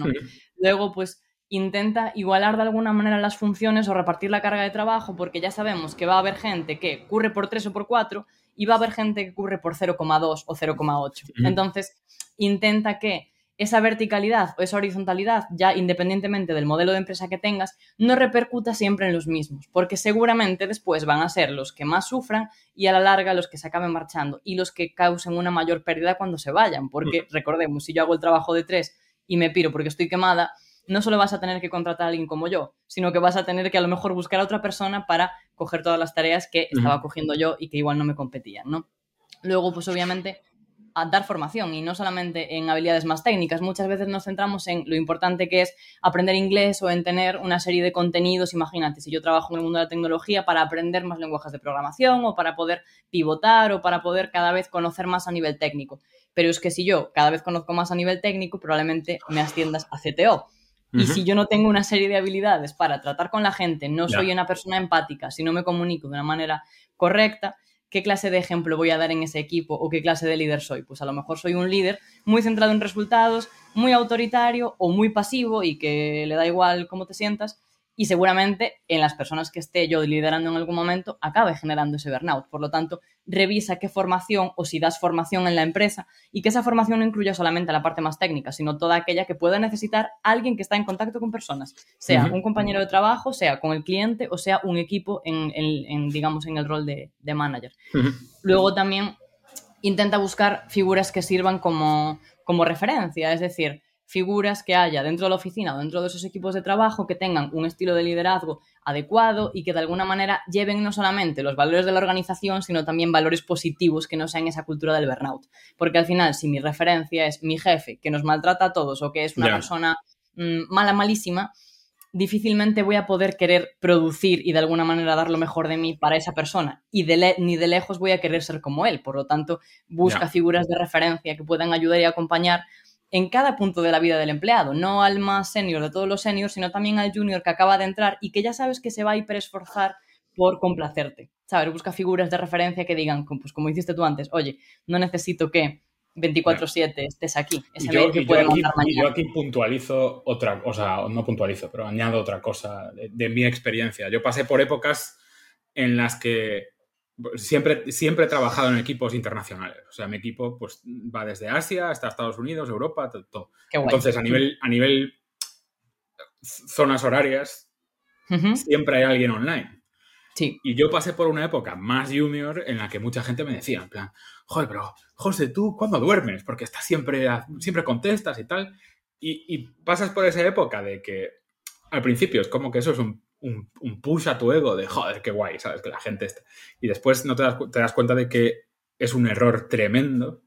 Luego, pues intenta igualar de alguna manera las funciones o repartir la carga de trabajo porque ya sabemos que va a haber gente que curre por 3 o por 4 y va a haber gente que curre por 0,2 o 0,8. Entonces, intenta que esa verticalidad o esa horizontalidad, ya independientemente del modelo de empresa que tengas, no repercuta siempre en los mismos, porque seguramente después van a ser los que más sufran y a la larga los que se acaben marchando y los que causen una mayor pérdida cuando se vayan, porque recordemos, si yo hago el trabajo de tres y me piro porque estoy quemada, no solo vas a tener que contratar a alguien como yo, sino que vas a tener que a lo mejor buscar a otra persona para coger todas las tareas que estaba cogiendo yo y que igual no me competían, ¿no? Luego, pues obviamente a dar formación y no solamente en habilidades más técnicas. Muchas veces nos centramos en lo importante que es aprender inglés o en tener una serie de contenidos. Imagínate, si yo trabajo en el mundo de la tecnología para aprender más lenguajes de programación o para poder pivotar o para poder cada vez conocer más a nivel técnico. Pero es que si yo cada vez conozco más a nivel técnico, probablemente me asciendas a CTO. Y si yo no tengo una serie de habilidades para tratar con la gente, no soy una persona empática, si no me comunico de una manera correcta, ¿qué clase de ejemplo voy a dar en ese equipo o qué clase de líder soy? Pues a lo mejor soy un líder muy centrado en resultados, muy autoritario o muy pasivo y que le da igual cómo te sientas y seguramente en las personas que esté yo liderando en algún momento acabe generando ese burnout. Por lo tanto, revisa qué formación o si das formación en la empresa y que esa formación no incluya solamente la parte más técnica, sino toda aquella que pueda necesitar alguien que está en contacto con personas, sea un compañero de trabajo, sea con el cliente o sea un equipo en, digamos, en el rol de, manager. Luego también intenta buscar figuras que sirvan como, como referencia, es decir, figuras que haya dentro de la oficina o dentro de esos equipos de trabajo que tengan un estilo de liderazgo adecuado y que de alguna manera lleven no solamente los valores de la organización, sino también valores positivos que no sean esa cultura del burnout. Porque al final, si mi referencia es mi jefe que nos maltrata a todos o que es una persona mm, mala, malísima, difícilmente voy a poder querer producir y de alguna manera dar lo mejor de mí para esa persona. Y ni de lejos voy a querer ser como él. Por lo tanto, busca figuras de referencia que puedan ayudar y acompañar en cada punto de la vida del empleado, no al más senior de todos los seniors, sino también al junior que acaba de entrar y que ya sabes que se va a hiperesforzar por complacerte. ¿Sabes? Busca figuras de referencia que digan, pues como hiciste tú antes, oye, no necesito que 24-7 estés aquí. yo, aquí, puntualizo otra, o sea, no puntualizo, pero añado otra cosa de mi experiencia. Yo pasé por épocas en las que siempre, siempre he trabajado en equipos internacionales. O sea, mi equipo pues, va desde Asia hasta Estados Unidos, Europa, todo. Entonces, a nivel, a nivel zonas horarias, siempre hay alguien online. Sí. Y yo pasé por una época más junior en la que mucha gente me decía, en plan, joder, pero José, ¿tú cuándo duermes? Porque estás siempre, siempre contestas y tal. Y, y pasas por esa época de que al principio es como que eso es un un, push a tu ego de joder, qué guay, ¿sabes? Que la gente está. Y después no te das, te das cuenta de que es un error tremendo.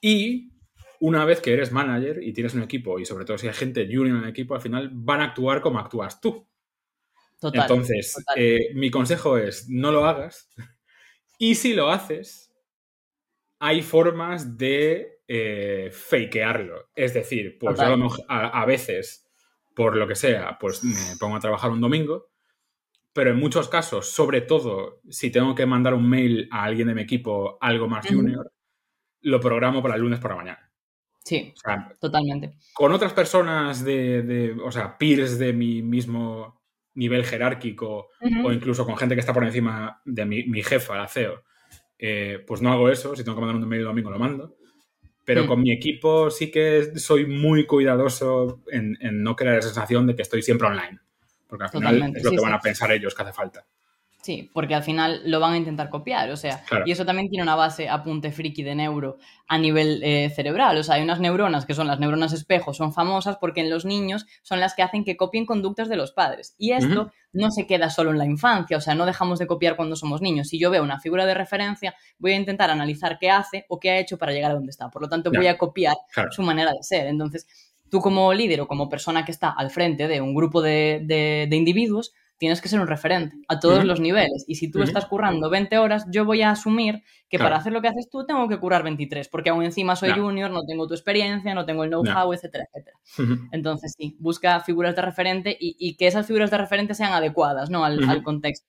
Y una vez que eres manager y tienes un equipo, y sobre todo si hay gente junior en el equipo, al final van a actuar como actúas tú. Total, Entonces, eh, mi consejo es no lo hagas. Y si lo haces, hay formas de eh, fakearlo. Es decir, pues a, veces por lo que sea, pues me pongo a trabajar un domingo. Pero en muchos casos, sobre todo si tengo que mandar un mail a alguien de mi equipo, algo más junior, lo programo para el lunes por la mañana. Sí, totalmente. Con otras personas de, o sea, peers de mi mismo nivel jerárquico o incluso con gente que está por encima de mi, jefa, la CEO, eh, pues no hago eso. Si tengo que mandar un mail el domingo, lo mando. Pero mm. con mi equipo sí que soy muy cuidadoso en, no crear esa sensación de que estoy siempre online. Porque al final es lo que van a pensar ellos que hace falta. Sí, porque al final lo van a intentar copiar, o sea, y eso también tiene una base apunte friki de neuro a nivel eh, cerebral, o sea, hay unas neuronas que son las neuronas espejo, son famosas porque en los niños son las que hacen que copien conductas de los padres. Y esto no se queda solo en la infancia, o sea, no dejamos de copiar cuando somos niños. Si yo veo una figura de referencia, voy a intentar analizar qué hace o qué ha hecho para llegar a donde está. Por lo tanto, voy a copiar su manera de ser. Entonces, tú como líder o como persona que está al frente de un grupo de individuos, tienes que ser un referente a todos los niveles. Y si tú estás currando 20 horas, yo voy a asumir que para hacer lo que haces tú tengo que curar 23, porque aún encima soy junior, no tengo tu experiencia, no tengo el know-how, etcétera, etcétera. Entonces, sí, busca figuras de referente y, que esas figuras de referente sean adecuadas ¿no? al, al contexto.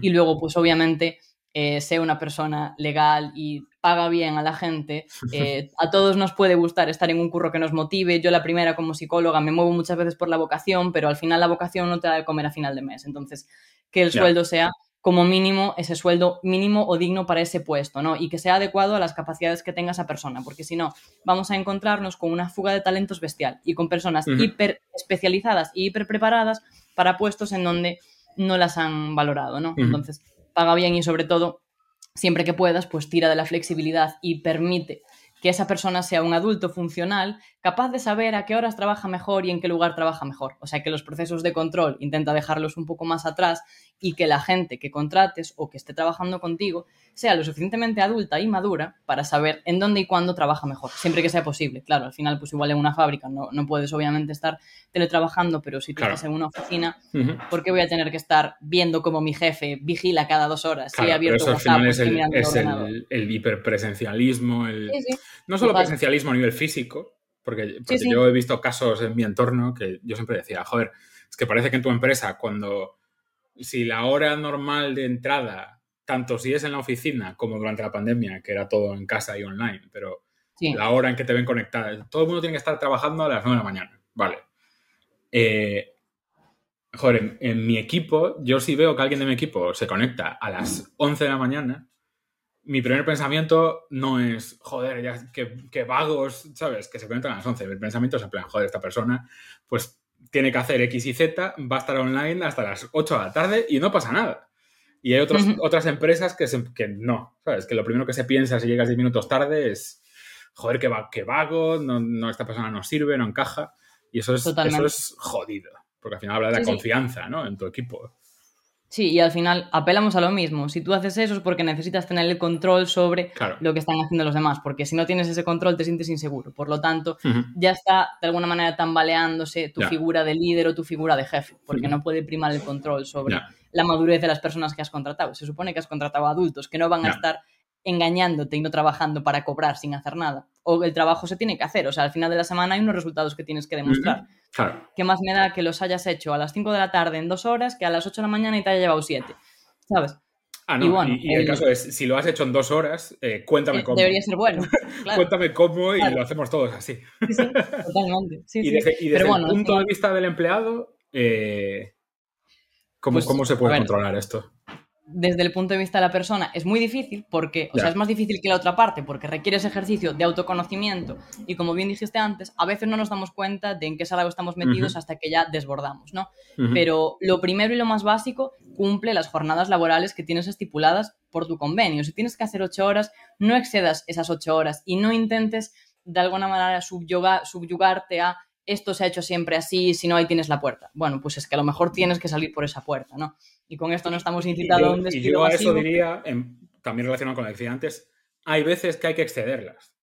Y luego, pues obviamente, eh, sea una persona legal y paga bien a la gente. [laughs] Eh, a todos nos puede gustar estar en un curro que nos motive. Yo la primera como psicóloga me muevo muchas veces por la vocación, pero al final la vocación no te da de comer a final de mes. Entonces, que el sueldo sea como mínimo ese sueldo mínimo o digno para ese puesto, ¿no? Y que sea adecuado a las capacidades que tenga esa persona, porque si no, vamos a encontrarnos con una fuga de talentos bestial y con personas hiper especializadas y hiper preparadas para puestos en donde no las han valorado, ¿no? Entonces, paga bien y sobre todo, siempre que puedas, pues tira de la flexibilidad y permite que esa persona sea un adulto funcional capaz de saber a qué horas trabaja mejor y en qué lugar trabaja mejor. O sea, que los procesos de control intenta dejarlos un poco más atrás y que la gente que contrates o que esté trabajando contigo sea lo suficientemente adulta y madura para saber en dónde y cuándo trabaja mejor, siempre que sea posible. Claro, al final, pues igual en una fábrica no, no puedes obviamente estar teletrabajando, pero si tú estás en una oficina, ¿por qué voy a tener que estar viendo cómo mi jefe vigila cada dos horas? si abierto pero eso al final es, el, es el, hiperpresencialismo, el... no solo presencialismo a nivel físico, porque, yo he visto casos en mi entorno que yo siempre decía, joder, es que parece que en tu empresa cuando, si la hora normal de entrada tanto si es en la oficina como durante la pandemia, que era todo en casa y online, pero la hora en que te ven conectada, todo el mundo tiene que estar trabajando a las 9 de la mañana, vale. Eh, joder, en, mi equipo, yo si veo que alguien de mi equipo se conecta a las 11 de la mañana, mi primer pensamiento no es, joder, ya que, vagos, ¿sabes? Que se conectan a las 11. Mi pensamiento es en plan, joder, esta persona, pues tiene que hacer X y Z, va a estar online hasta las 8 de la tarde y no pasa nada. Y hay otros, otras empresas que, que no, ¿sabes? Que lo primero que se piensa si llegas 10 minutos tarde es, joder, que, va, que vago, no, no, esta persona no sirve, no encaja. Y eso es, eso es jodido, porque al final habla de la confianza, ¿no? En tu equipo. Sí, y al final apelamos a lo mismo. Si tú haces eso es porque necesitas tener el control sobre lo que están haciendo los demás, porque si no tienes ese control te sientes inseguro. Por lo tanto, ya está de alguna manera tambaleándose tu figura de líder o tu figura de jefe, porque no puede primar el control sobre la madurez de las personas que has contratado. Se supone que has contratado adultos que no van a estar engañándote y no trabajando para cobrar sin hacer nada. O el trabajo se tiene que hacer. O sea, al final de la semana hay unos resultados que tienes que demostrar. Claro. ¿Qué más me da que los hayas hecho a las 5 de la tarde en dos horas que a las 8 de la mañana y te haya llevado 7? ¿Sabes? Ah, no, y, el, caso es, si lo has hecho en dos horas, eh, cuéntame cómo. Debería ser bueno. [laughs] cuéntame cómo y lo hacemos todos así. Sí, sí totalmente. y desde, el punto de vista del empleado, eh, ¿cómo, pues, ¿cómo, se puede controlar esto? Desde el punto de vista de la persona es muy difícil porque, o sea, es más difícil que la otra parte porque requiere ese ejercicio de autoconocimiento y como bien dijiste antes, a veces no nos damos cuenta de en qué salario estamos metidos hasta que ya desbordamos, ¿no? Pero lo primero y lo más básico, cumple las jornadas laborales que tienes estipuladas por tu convenio. Si tienes que hacer ocho horas, no excedas esas ocho horas y no intentes de alguna manera subyugarte a esto se ha hecho siempre así, si no ahí tienes la puerta. Bueno, pues es que a lo mejor tienes que salir por esa puerta, ¿no? Y con esto no estamos incitando a un despido Y yo a eso diría, también relacionado con lo que decía antes, hay veces que hay que excederlas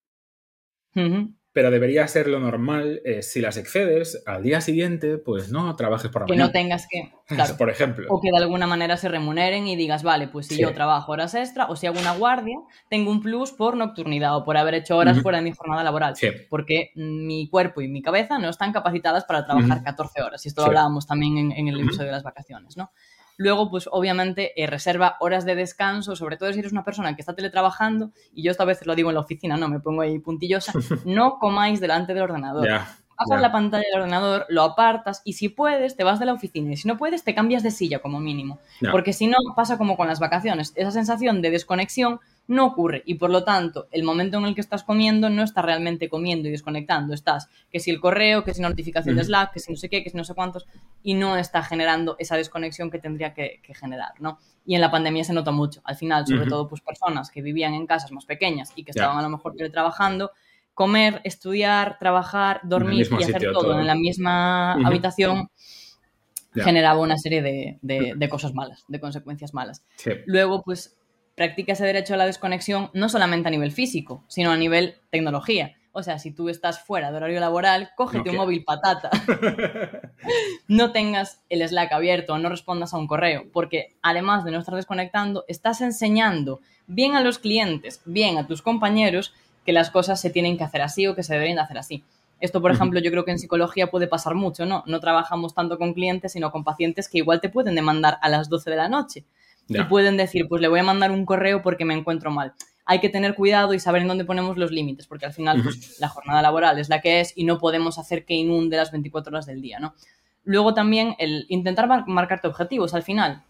pero debería ser lo normal eh, si las excedes al día siguiente, pues no trabajes por la que mañana. Que no tengas que, [laughs] claro, por ejemplo. O que de alguna manera se remuneren y digas, vale, pues si yo trabajo horas extra o si hago una guardia, tengo un plus por nocturnidad o por haber hecho horas fuera de mi jornada laboral. Porque mi cuerpo y mi cabeza no están capacitadas para trabajar 14 horas. Y esto lo hablábamos también en, en el episodio de las vacaciones, ¿no? Luego, pues obviamente eh, reserva horas de descanso, sobre todo si eres una persona que está teletrabajando, y yo esta vez lo digo en la oficina, no me pongo ahí puntillosa, [laughs] no comáis delante del ordenador. Bajas la pantalla del ordenador, lo apartas y si puedes te vas de la oficina y si no puedes te cambias de silla como mínimo. Porque si no pasa como con las vacaciones, esa sensación de desconexión no ocurre. Y por lo tanto el momento en el que estás comiendo no estás realmente comiendo y desconectando, estás que si el correo, que si notificación de Slack, que si no sé qué, que si no sé cuántos y no está generando esa desconexión que tendría que, generar, ¿no? Y en la pandemia se nota mucho, al final, sobre todo pues personas que vivían en casas más pequeñas y que estaban a lo mejor teletrabajando, comer, estudiar, trabajar, dormir y hacer todo, en la misma habitación generaba una serie de, cosas malas, de consecuencias malas. Luego, pues practica ese derecho a la desconexión no solamente a nivel físico, sino a nivel tecnología. O sea, si tú estás fuera de horario laboral, cógete un móvil patata. [laughs] no tengas el Slack abierto, no respondas a un correo, porque además de no estar desconectando, estás enseñando bien a los clientes, bien a tus compañeros, que las cosas se tienen que hacer así o que se deberían de hacer así. Esto, por ejemplo, yo creo que en psicología puede pasar mucho, ¿no? No trabajamos tanto con clientes, sino con pacientes que igual te pueden demandar a las 12 de la noche y pueden decir, pues le voy a mandar un correo porque me encuentro mal. Hay que tener cuidado y saber en dónde ponemos los límites, porque al final pues, la jornada laboral es la que es y no podemos hacer que inunde las 24 horas del día, ¿no? Luego también el intentar marcarte objetivos al final.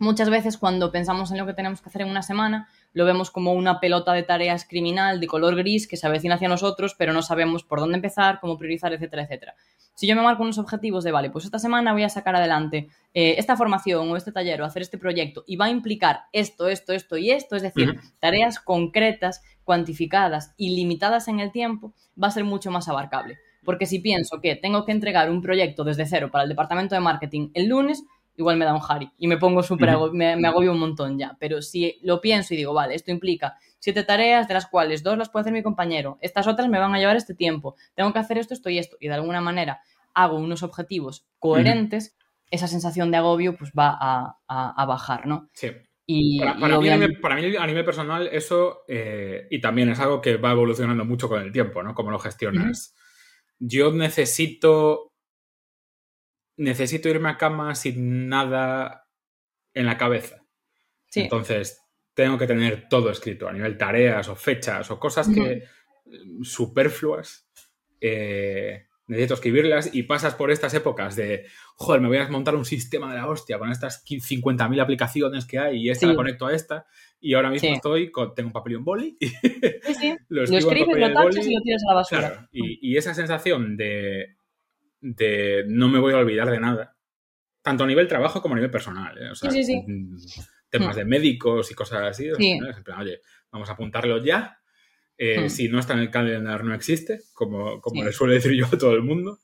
Muchas veces cuando pensamos en lo que tenemos que hacer en una semana, lo vemos como una pelota de tareas criminal de color gris que se avecina hacia nosotros, pero no sabemos por dónde empezar, cómo priorizar, etcétera, etcétera. Si yo me marco unos objetivos de, vale, pues esta semana voy a sacar adelante eh, esta formación o este taller o hacer este proyecto y va a implicar esto, esto, esto y esto, es decir, tareas concretas, cuantificadas y limitadas en el tiempo, va a ser mucho más abarcable. Porque si pienso que tengo que entregar un proyecto desde cero para el departamento de marketing el lunes, igual me da un Harry y me pongo súper, me, me, agobio un montón ya. Pero si lo pienso y digo, vale, esto implica siete tareas, de las cuales dos las puede hacer mi compañero, estas otras me van a llevar este tiempo, tengo que hacer esto, esto y esto, y de alguna manera hago unos objetivos coherentes, esa sensación de agobio pues va a, bajar, ¿no? Sí. Y, para, mí, a nivel personal, eso, eh, y también es algo que va evolucionando mucho con el tiempo, ¿no? Cómo lo gestionas. Yo necesito. Necesito irme a cama sin nada en la cabeza. Sí. Entonces, tengo que tener todo escrito a nivel tareas o fechas o cosas que superfluas. Eh, necesito escribirlas y pasas por estas épocas de, joder, me voy a montar un sistema de la hostia con estas 50.000 aplicaciones que hay y esta la conecto a esta y ahora mismo estoy, con, tengo un papel y un boli. Y [laughs] sí, sí. lo, escribes, lo tachas y lo tiras a la basura. y, esa sensación de, de no me voy a olvidar de nada, tanto a nivel trabajo como a nivel personal. ¿eh? O sea, mm, temas hmm. de médicos y cosas así. oye, vamos a apuntarlo ya eh, hmm. Si no está en el calendar, no existe, como, como le suele decir yo a todo el mundo.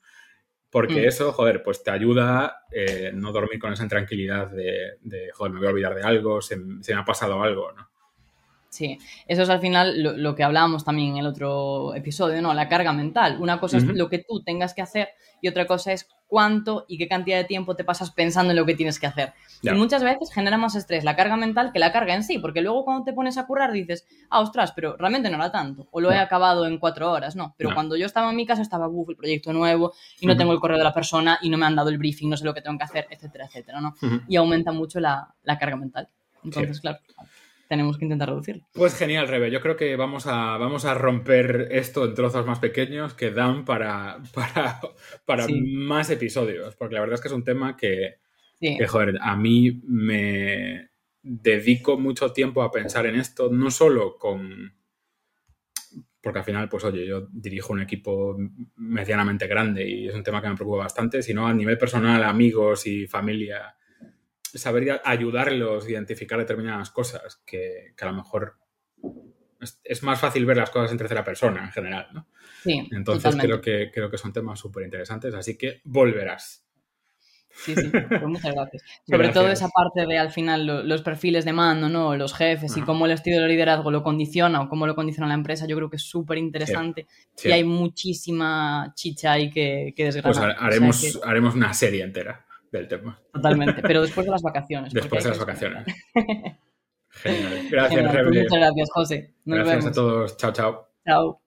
Porque hmm. eso, joder, pues te ayuda a eh, no dormir con esa intranquilidad de, joder, me voy a olvidar de algo, se, se me ha pasado algo, ¿no? Sí, eso es al final lo, que hablábamos también en el otro episodio, ¿no? La carga mental. Una cosa es lo que tú tengas que hacer y otra cosa es cuánto y qué cantidad de tiempo te pasas pensando en lo que tienes que hacer. Y muchas veces genera más estrés la carga mental que la carga en sí, porque luego cuando te pones a currar dices, ah, ostras, pero realmente no era tanto, o lo he acabado en cuatro horas, no. Pero cuando yo estaba en mi casa estaba, uff, el proyecto nuevo y no tengo el correo de la persona y no me han dado el briefing, no sé lo que tengo que hacer, etcétera, etcétera, ¿no? Y aumenta mucho la, carga mental. Entonces, claro tenemos que intentar reducirlo. Pues genial, Rebe. Yo creo que vamos a, vamos a romper esto en trozos más pequeños que dan para, [laughs] para, para más episodios, porque la verdad es que es un tema que, joder, a mí me dedico mucho tiempo a pensar en esto, no solo con... Porque al final, pues oye, yo dirijo un equipo medianamente grande y es un tema que me preocupa bastante, sino a nivel personal, amigos y familia saber ayudarlos a identificar determinadas cosas que, a lo mejor es, más fácil ver las cosas en tercera persona en general, ¿no? Sí, Entonces creo que, creo que son temas súper interesantes, así que volverás. Sí, sí, pues muchas gracias. [laughs] Sobre todo esa parte de al final los perfiles de mando, ¿no? Los jefes y cómo el estilo de liderazgo lo condiciona o cómo lo condiciona la empresa, yo creo que es súper interesante y hay muchísima chicha ahí que, que desgranar. Pues haremos, haremos una serie entera del tema. Totalmente, pero después de las vacaciones. Después de las vacaciones. Genial. [laughs] Gracias, pues muchas gracias, José. gracias a todos. Chao, chao. Chao.